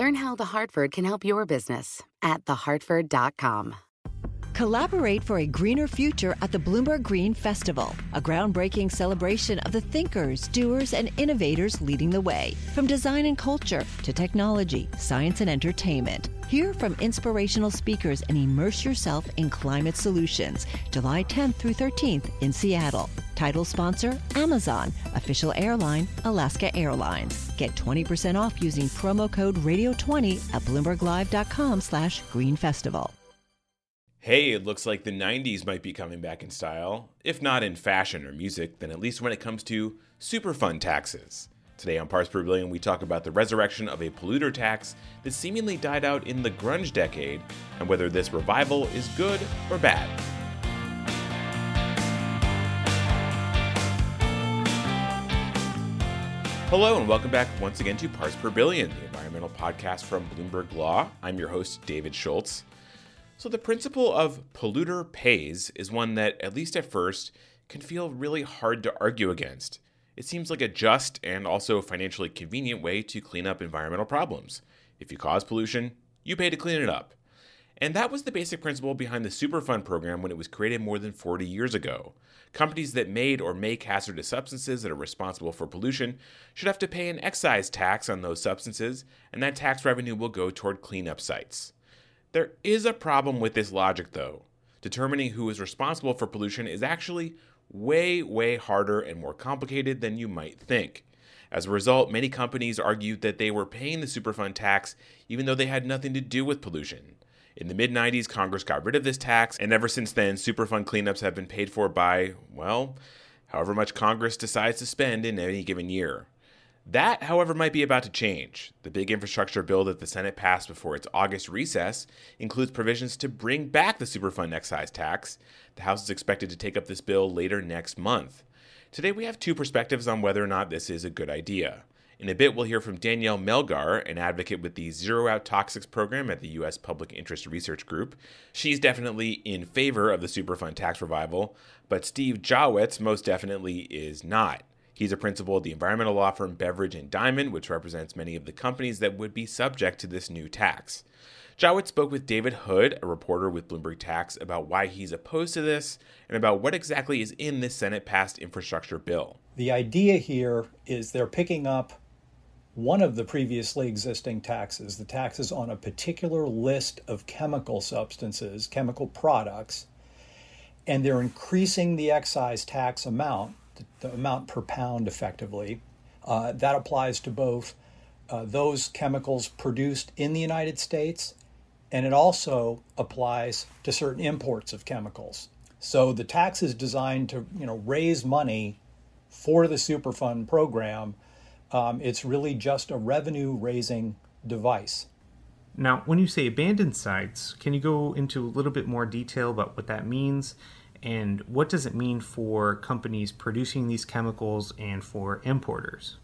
Learn how The Hartford can help your business at thehartford.com. Collaborate for a greener future at the Bloomberg Green Festival, a groundbreaking celebration of the thinkers, doers, and innovators leading the way. From design and culture to technology, science, and entertainment. Hear from inspirational speakers and immerse yourself in climate solutions. July 10th through 13th in Seattle. Title sponsor Amazon. Official airline Alaska Airlines. Get 20% off using promo code Radio20 at BloombergLive.com slash Green Festival. Hey, it looks like the 90s might be coming back in style. If not in fashion or music, then at least when it comes to Superfund taxes. Today on Parts Per Billion, we talk about the resurrection of a polluter tax that seemingly died out in the grunge decade and whether this revival is good or bad. Hello, and welcome back once again to Parts Per Billion, the environmental podcast from Bloomberg Law. I'm your host, David Schultz. So, the principle of polluter pays is one that, at least at first, can feel really hard to argue against. It seems like a just and also financially convenient way to clean up environmental problems. If you cause pollution, you pay to clean it up. And that was the basic principle behind the Superfund program when it was created more than 40 years ago. Companies that made or make hazardous substances that are responsible for pollution should have to pay an excise tax on those substances, and that tax revenue will go toward cleanup sites. There is a problem with this logic, though. Determining who is responsible for pollution is actually way, way harder and more complicated than you might think. As a result, many companies argued that they were paying the Superfund tax even though they had nothing to do with pollution. In the mid 90s, Congress got rid of this tax, and ever since then, Superfund cleanups have been paid for by, well, however much Congress decides to spend in any given year. That, however, might be about to change. The big infrastructure bill that the Senate passed before its August recess includes provisions to bring back the Superfund excise tax. The House is expected to take up this bill later next month. Today, we have two perspectives on whether or not this is a good idea. In a bit, we'll hear from Danielle Melgar, an advocate with the Zero Out Toxics program at the U.S. Public Interest Research Group. She's definitely in favor of the Superfund tax revival, but Steve Jawetz most definitely is not. He's a principal at the environmental law firm Beveridge and Diamond, which represents many of the companies that would be subject to this new tax. Jawetz spoke with David Hood, a reporter with Bloomberg Tax, about why he's opposed to this and about what exactly is in this Senate passed infrastructure bill. The idea here is they're picking up one of the previously existing taxes, the taxes on a particular list of chemical substances, chemical products, and they're increasing the excise tax amount the amount per pound effectively. Uh, that applies to both uh, those chemicals produced in the United States and it also applies to certain imports of chemicals. So the tax is designed to you know raise money for the Superfund program. Um, it's really just a revenue raising device. Now, when you say abandoned sites, can you go into a little bit more detail about what that means and what does it mean for companies producing these chemicals and for importers?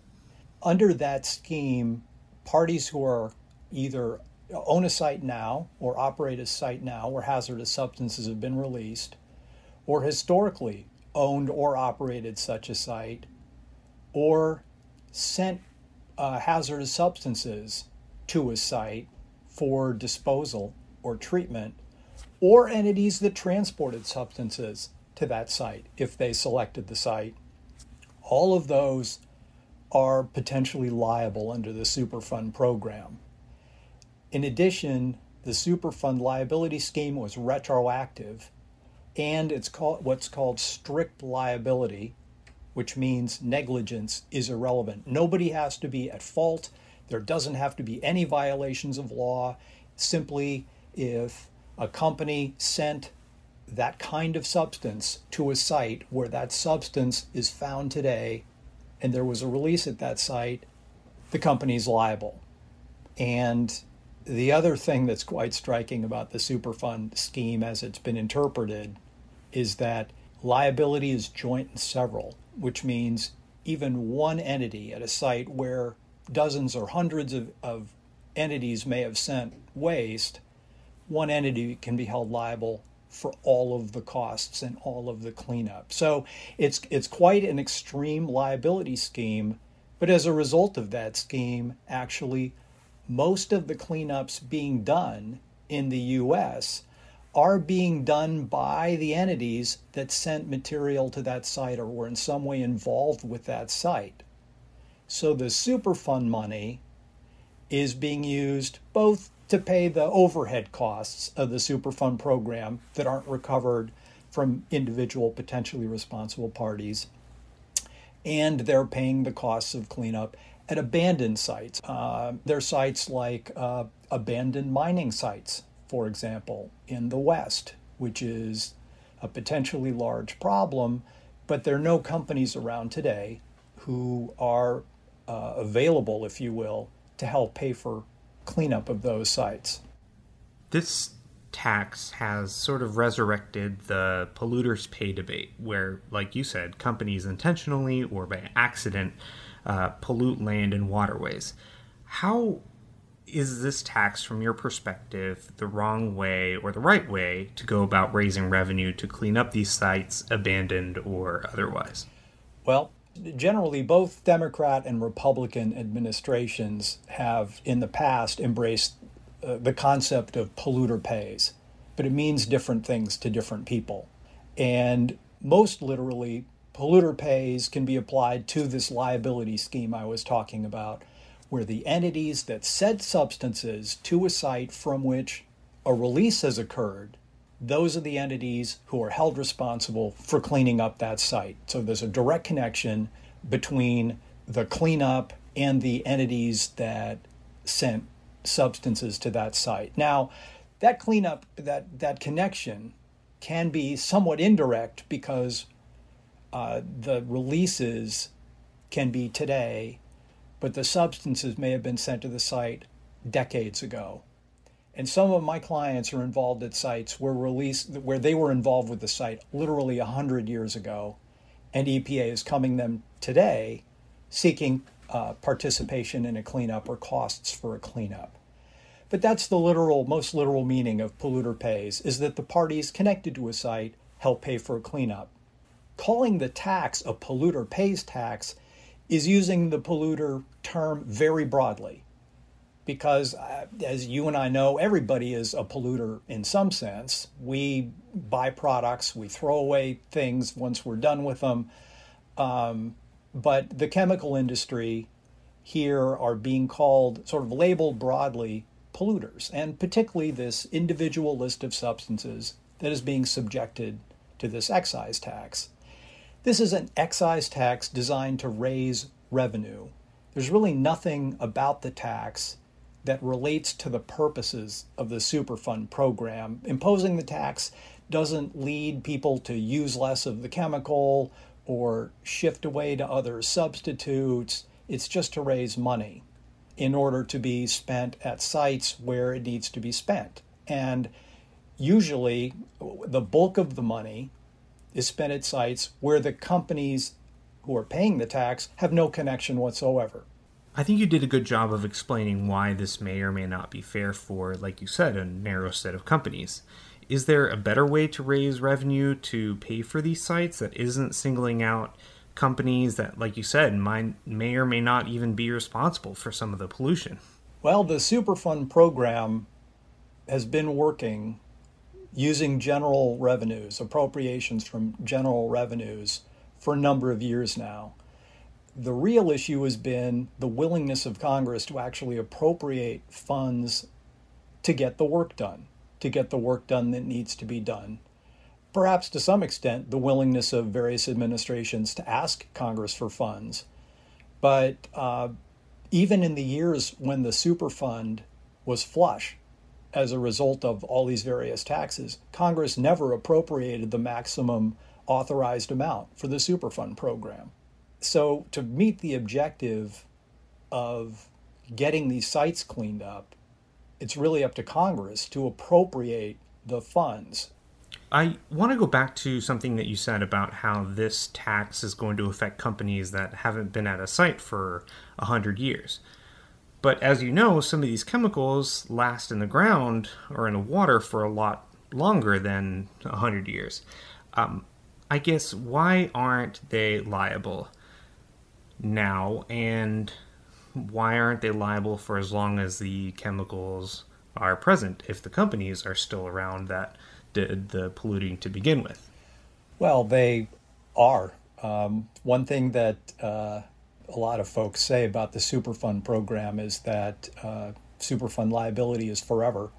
Under that scheme, parties who are either own a site now or operate a site now where hazardous substances have been released, or historically owned or operated such a site, or sent uh, hazardous substances to a site for disposal or treatment or entities that transported substances to that site if they selected the site. All of those are potentially liable under the Superfund program. In addition, the Superfund liability scheme was retroactive and it's called what's called strict liability, which means negligence is irrelevant. Nobody has to be at fault. There doesn't have to be any violations of law. Simply if a company sent that kind of substance to a site where that substance is found today and there was a release at that site, the company's liable. And the other thing that's quite striking about the Superfund scheme as it's been interpreted is that liability is joint and several, which means even one entity at a site where dozens or hundreds of, of entities may have sent waste, one entity can be held liable for all of the costs and all of the cleanup. So it's it's quite an extreme liability scheme, but as a result of that scheme, actually most of the cleanups being done in the US are being done by the entities that sent material to that site or were in some way involved with that site. So the Superfund money is being used both to pay the overhead costs of the Superfund program that aren't recovered from individual potentially responsible parties, and they're paying the costs of cleanup at abandoned sites. Uh, there are sites like uh, abandoned mining sites, for example, in the West, which is a potentially large problem, but there are no companies around today who are uh, available, if you will, to help pay for cleanup of those sites. This tax has sort of resurrected the polluters pay debate, where, like you said, companies intentionally or by accident uh, pollute land and waterways. How is this tax, from your perspective, the wrong way or the right way to go about raising revenue to clean up these sites, abandoned or otherwise? Well, generally, both Democrat and Republican administrations have in the past embraced uh, the concept of polluter pays, but it means different things to different people. And most literally, polluter pays can be applied to this liability scheme I was talking about, where the entities that sent substances to a site from which a release has occurred, those are the entities who are held responsible for cleaning up that site. So there's a direct connection between the cleanup and the entities that sent substances to that site. Now, that cleanup, that, that connection can be somewhat indirect because uh, the releases can be today, but the substances may have been sent to the site decades ago. And some of my clients are involved at sites where release where they were involved with the site literally 100 years ago, and EPA is coming them today seeking uh, participation in a cleanup or costs for a cleanup. But that's the literal, most literal meaning of polluter pays is that the parties connected to a site help pay for a cleanup calling the tax a polluter pays tax is using the polluter term very broadly. Because, uh, as you and I know, everybody is a polluter in some sense. We buy products, we throw away things once we're done with them. Um, but the chemical industry here are being called, sort of labeled broadly, polluters, and particularly this individual list of substances that is being subjected to this excise tax. This is an excise tax designed to raise revenue. There's really nothing about the tax that relates to the purposes of the Superfund program. Imposing the tax doesn't lead people to use less of the chemical or shift away to other substitutes. It's just to raise money in order to be spent at sites where it needs to be spent. And usually, the bulk of the money is spent at sites where the companies who are paying the tax have no connection whatsoever. I think you did a good job of explaining why this may or may not be fair for, like you said, a narrow set of companies. Is there a better way to raise revenue to pay for these sites that isn't singling out companies that, like you said, might, may or may not even be responsible for some of the pollution? Well, the Superfund program has been working using general revenues, appropriations from general revenues, for a number of years now. The real issue has been the willingness of Congress to actually appropriate funds to get the work done, to get the work done that needs to be done. Perhaps to some extent, the willingness of various administrations to ask Congress for funds. But uh, even in the years when the Superfund was flush, as a result of all these various taxes, Congress never appropriated the maximum authorized amount for the Superfund program. So, to meet the objective of getting these sites cleaned up, it's really up to Congress to appropriate the funds. I want to go back to something that you said about how this tax is going to affect companies that haven't been at a site for 100 years. But as you know, some of these chemicals last in the ground or in the water for a lot longer than 100 years. Um, I guess why aren't they liable now? And why aren't they liable for as long as the chemicals are present if the companies are still around that did the polluting to begin with? Well, they are. Um, one thing that uh, a lot of folks say about the Superfund program is that uh, Superfund liability is forever.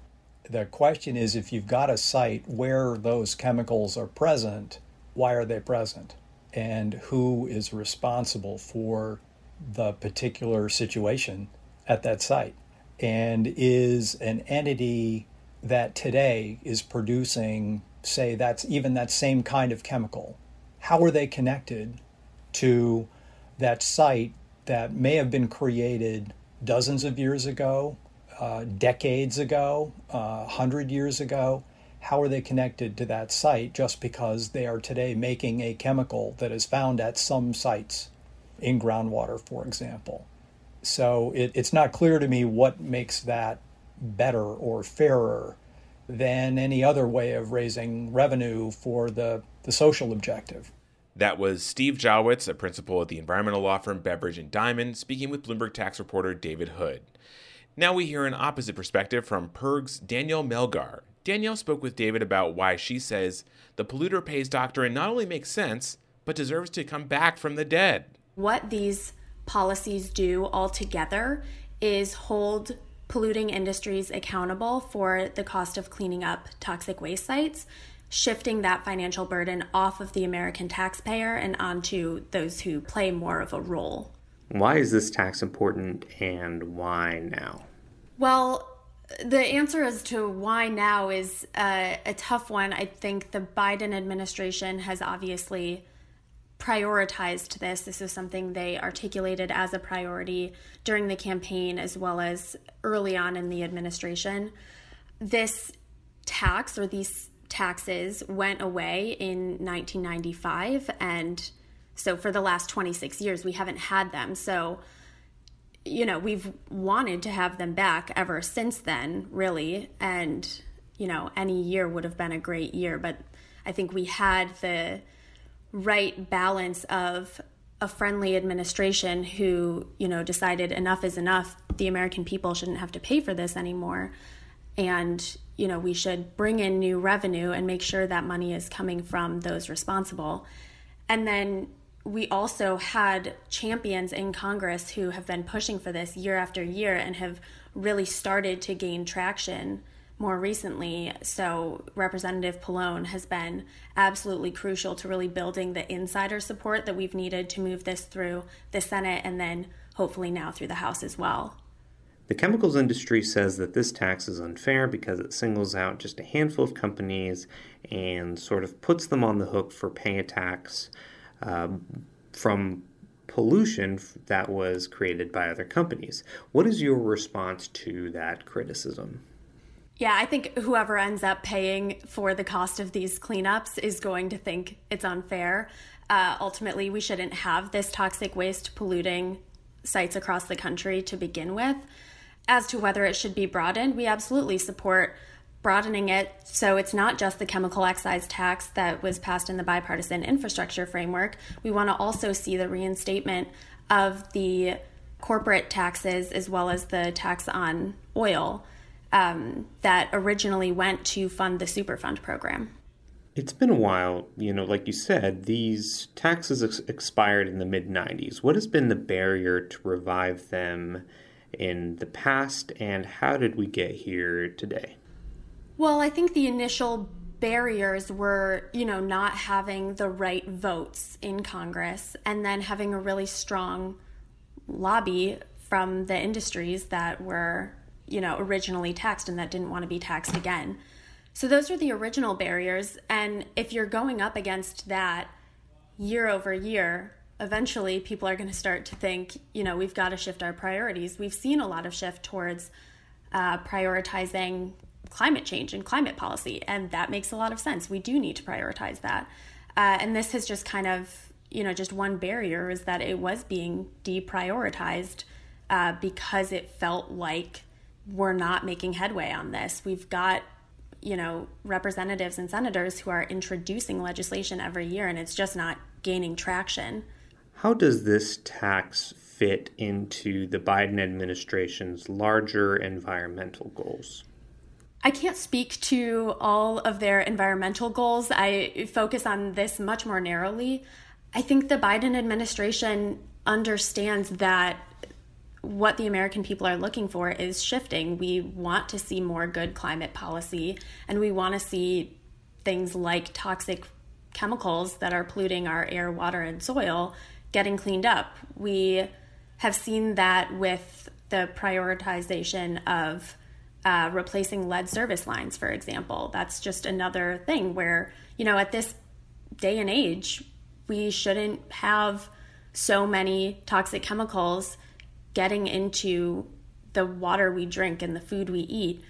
The question is if you've got a site where those chemicals are present, why are they present? And who is responsible for the particular situation at that site? And is an entity that today is producing, say, that's even that same kind of chemical, how are they connected to that site that may have been created dozens of years ago, uh, decades ago, uh, 100 years ago. How are they connected to that site just because they are today making a chemical that is found at some sites in groundwater, for example? So it, it's not clear to me what makes that better or fairer than any other way of raising revenue for the, the social objective. That was Steve Jawetz, a principal at the environmental law firm Beveridge and Diamond, speaking with Bloomberg tax reporter David Hood. Now we hear an opposite perspective from PIRG's Danielle Melgar. Danielle spoke with David about why she says the polluter pays doctrine not only makes sense, but deserves to come back from the dead. What these policies do altogether is hold polluting industries accountable for the cost of cleaning up toxic waste sites shifting that financial burden off of the American taxpayer and onto those who play more of a role. Why is this tax important and why now? Well, the answer as to why now is uh, a tough one. I think the Biden administration has obviously prioritized this. This is something they articulated as a priority during the campaign as well as early on in the administration. This tax or these taxes went away in 1995 and so for the last 26 years we haven't had them. So you know we've wanted to have them back ever since then really and you know any year would have been a great year but i think we had the right balance of a friendly administration who you know decided enough is enough. The american people shouldn't have to pay for this anymore and you know we should bring in new revenue and make sure that money is coming from those responsible. And then we also had champions in congress who have been pushing for this year after year and have really started to gain traction more recently. So representative pallone has been absolutely crucial to really building the insider support that we've needed to move this through the senate and then hopefully now through the house as well the chemicals industry says that this tax is unfair because it singles out just a handful of companies and sort of puts them on the hook for paying a tax uh, from pollution that was created by other companies. What is your response to that criticism? Yeah, I think whoever ends up paying for the cost of these cleanups is going to think it's unfair. Uh, ultimately, we shouldn't have this toxic waste polluting sites across the country to begin with as to whether it should be broadened, we absolutely support broadening it so it's not just the chemical excise tax that was passed in the bipartisan infrastructure framework. We want to also see the reinstatement of the corporate taxes as well as the tax on oil um, that originally went to fund the Superfund program. It's been a while, you know, like you said, these taxes ex- expired in the mid 90s. What has been the barrier to revive them? In the past, and how did we get here today? Well, I think the initial barriers were, you know, not having the right votes in Congress and then having a really strong lobby from the industries that were, you know, originally taxed and that didn't want to be taxed again. So those are the original barriers. And if you're going up against that year over year, eventually people are going to start to think, you know, we've got to shift our priorities. We've seen a lot of shift towards uh, prioritizing climate change and climate policy. And that makes a lot of sense. We do need to prioritize that. Uh, and this has just kind of, you know, just one barrier is that it was being deprioritized uh, because it felt like we're not making headway on this. We've got, you know, representatives and senators who are introducing legislation every year and it's just not gaining traction. How does this tax fit into the Biden administration's larger environmental goals? I can't speak to all of their environmental goals. I focus on this much more narrowly. I think the Biden administration understands that what the American people are looking for is shifting. We want to see more good climate policy, and we want to see things like toxic chemicals that are polluting our air, water, and soil getting cleaned up. We have seen that with the prioritization of uh, replacing lead service lines, for example. That's just another thing where, you know, at this day and age, we shouldn't have so many toxic chemicals getting into the water we drink and the food we eat.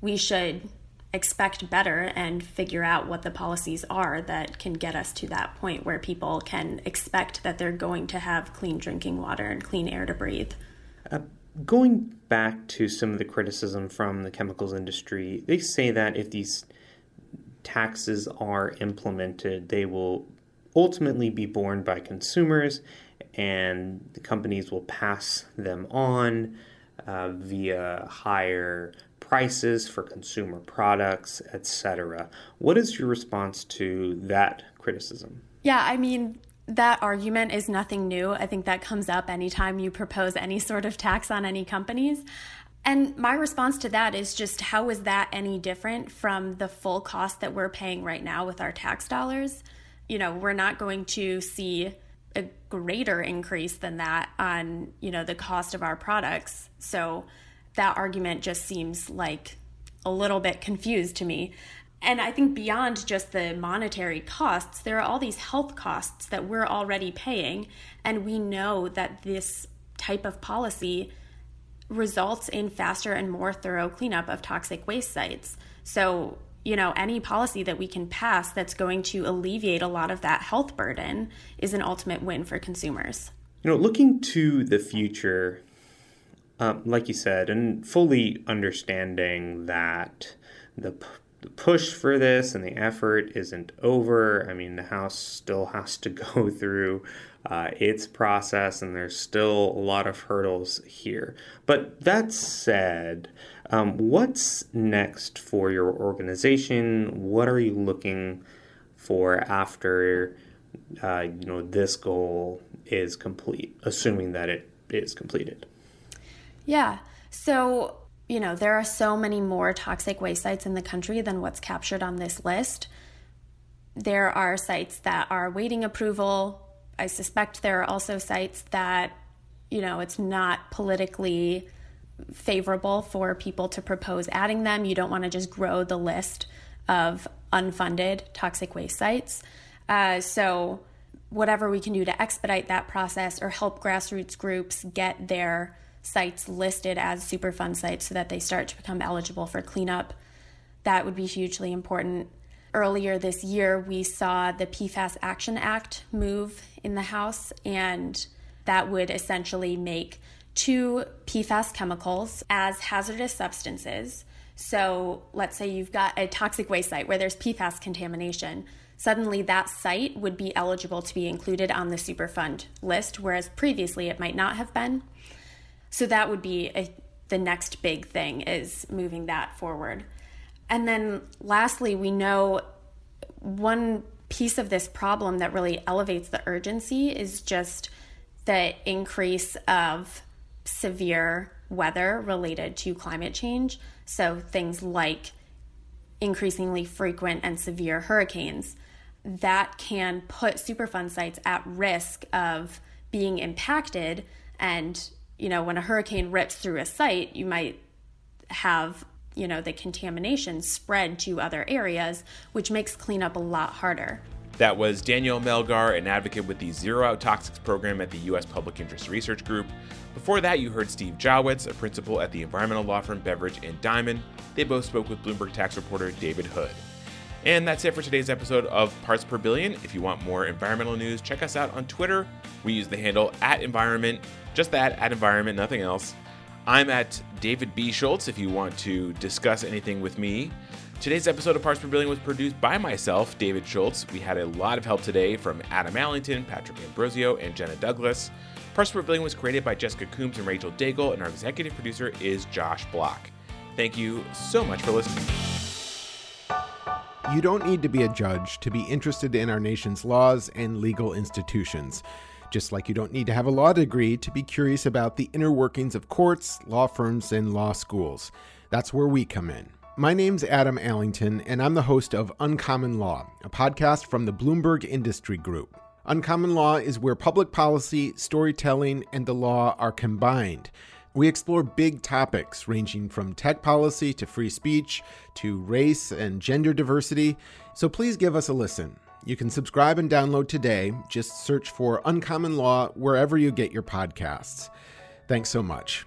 We should expect better and figure out what the policies are that can get us to that point where people can expect that they're going to have clean drinking water and clean air to breathe. Uh, going back to some of the criticism from the chemicals industry, they say that if these taxes are implemented, they will ultimately be borne by consumers and the companies will pass them on uh, via higher prices for consumer products, etc. What is your response to that criticism? Yeah, I mean, that argument is nothing new. I think that comes up anytime you propose any sort of tax on any companies. And my response to that is just how is that any different from the full cost that we're paying right now with our tax dollars? You know, we're not going to see greater increase than that on, you know, the cost of our products. So that argument just seems like a little bit confused to me. And I think beyond just the monetary costs, there are all these health costs that we're already paying. And we know that this type of policy results in faster and more thorough cleanup of toxic waste sites. So, you know, any policy that we can pass that's going to alleviate a lot of that health burden is an ultimate win for consumers. You know, looking to the future, um, like you said, and fully understanding that the, p- the push for this and the effort isn't over. I mean, the House still has to go through uh, its process, and there's still a lot of hurdles here. But that said, um, what's next for your organization? What are you looking for after uh, you know this goal is complete, assuming that it is completed? Yeah. So, you know, there are so many more toxic waste sites in the country than what's captured on this list. There are sites that are waiting approval. I suspect there are also sites that, you know, it's not politically favorable for people to propose adding them. You don't want to just grow the list of unfunded toxic waste sites. Uh, so, whatever we can do to expedite that process or help grassroots groups get their sites listed as Superfund sites so that they start to become eligible for cleanup. That would be hugely important. Earlier this year, we saw the PFAS Action Act move in the House, and that would essentially make two PFAS chemicals as hazardous substances. So, let's say you've got a toxic waste site where there's PFAS contamination. Suddenly, that site would be eligible to be included on the Superfund list, whereas previously it might not have been. So that would be a, the next big thing is moving that forward. And then lastly, we know one piece of this problem that really elevates the urgency is just the increase of severe weather related to climate change. So things like increasingly frequent and severe hurricanes that can put Superfund sites at risk of being impacted and you know, when a hurricane rips through a site, you might have, you know, the contamination spread to other areas, which makes cleanup a lot harder. That was Danielle Melgar, an advocate with the Zero Out Toxics program at the U.S. Public Interest Research Group. Before that, you heard Steve Jawetz, a principal at the environmental law firm Beveridge and Diamond. They both spoke with Bloomberg tax reporter David Hood. And that's it for today's episode of Parts Per Billion. If you want more environmental news, check us out on Twitter. We use the handle at environment, just that, at environment, nothing else. I'm at David B. Schultz if you want to discuss anything with me. Today's episode of Parts Per Billion was produced by myself, David Schultz. We had a lot of help today from Adam Allington, Patrick Ambrosio, and Jenna Douglas. Parts Per Billion was created by Jessica Coombs and Rachel Daigle, and our executive producer is Josh Block. Thank you so much for listening. You don't need to be a judge to be interested in our nation's laws and legal institutions. Just like you don't need to have a law degree to be curious about the inner workings of courts, law firms, and law schools. That's where we come in. My name's Adam Allington, and I'm the host of Uncommon Law, a podcast from the Bloomberg Industry Group. Uncommon Law is where public policy, storytelling, and the law are combined. We explore big topics ranging from tech policy to free speech to race and gender diversity, so please give us a listen. You can subscribe and download today. Just search for Uncommon Law wherever you get your podcasts. Thanks so much.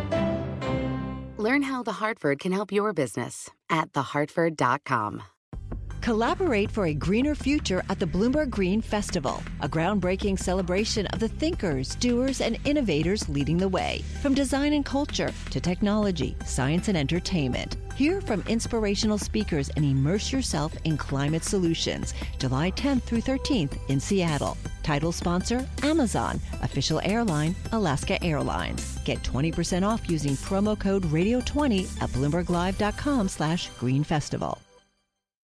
Learn how The Hartford can help your business at thehartford.com. Collaborate for a greener future at the Bloomberg Green Festival, a groundbreaking celebration of the thinkers, doers, and innovators leading the way. From design and culture to technology, science, and entertainment. Hear from inspirational speakers and immerse yourself in climate solutions. July 10th through 13th in Seattle. Title sponsor Amazon, official airline Alaska Airlines. Get 20% off using promo code radio20 at bloomberglive.com/green festival.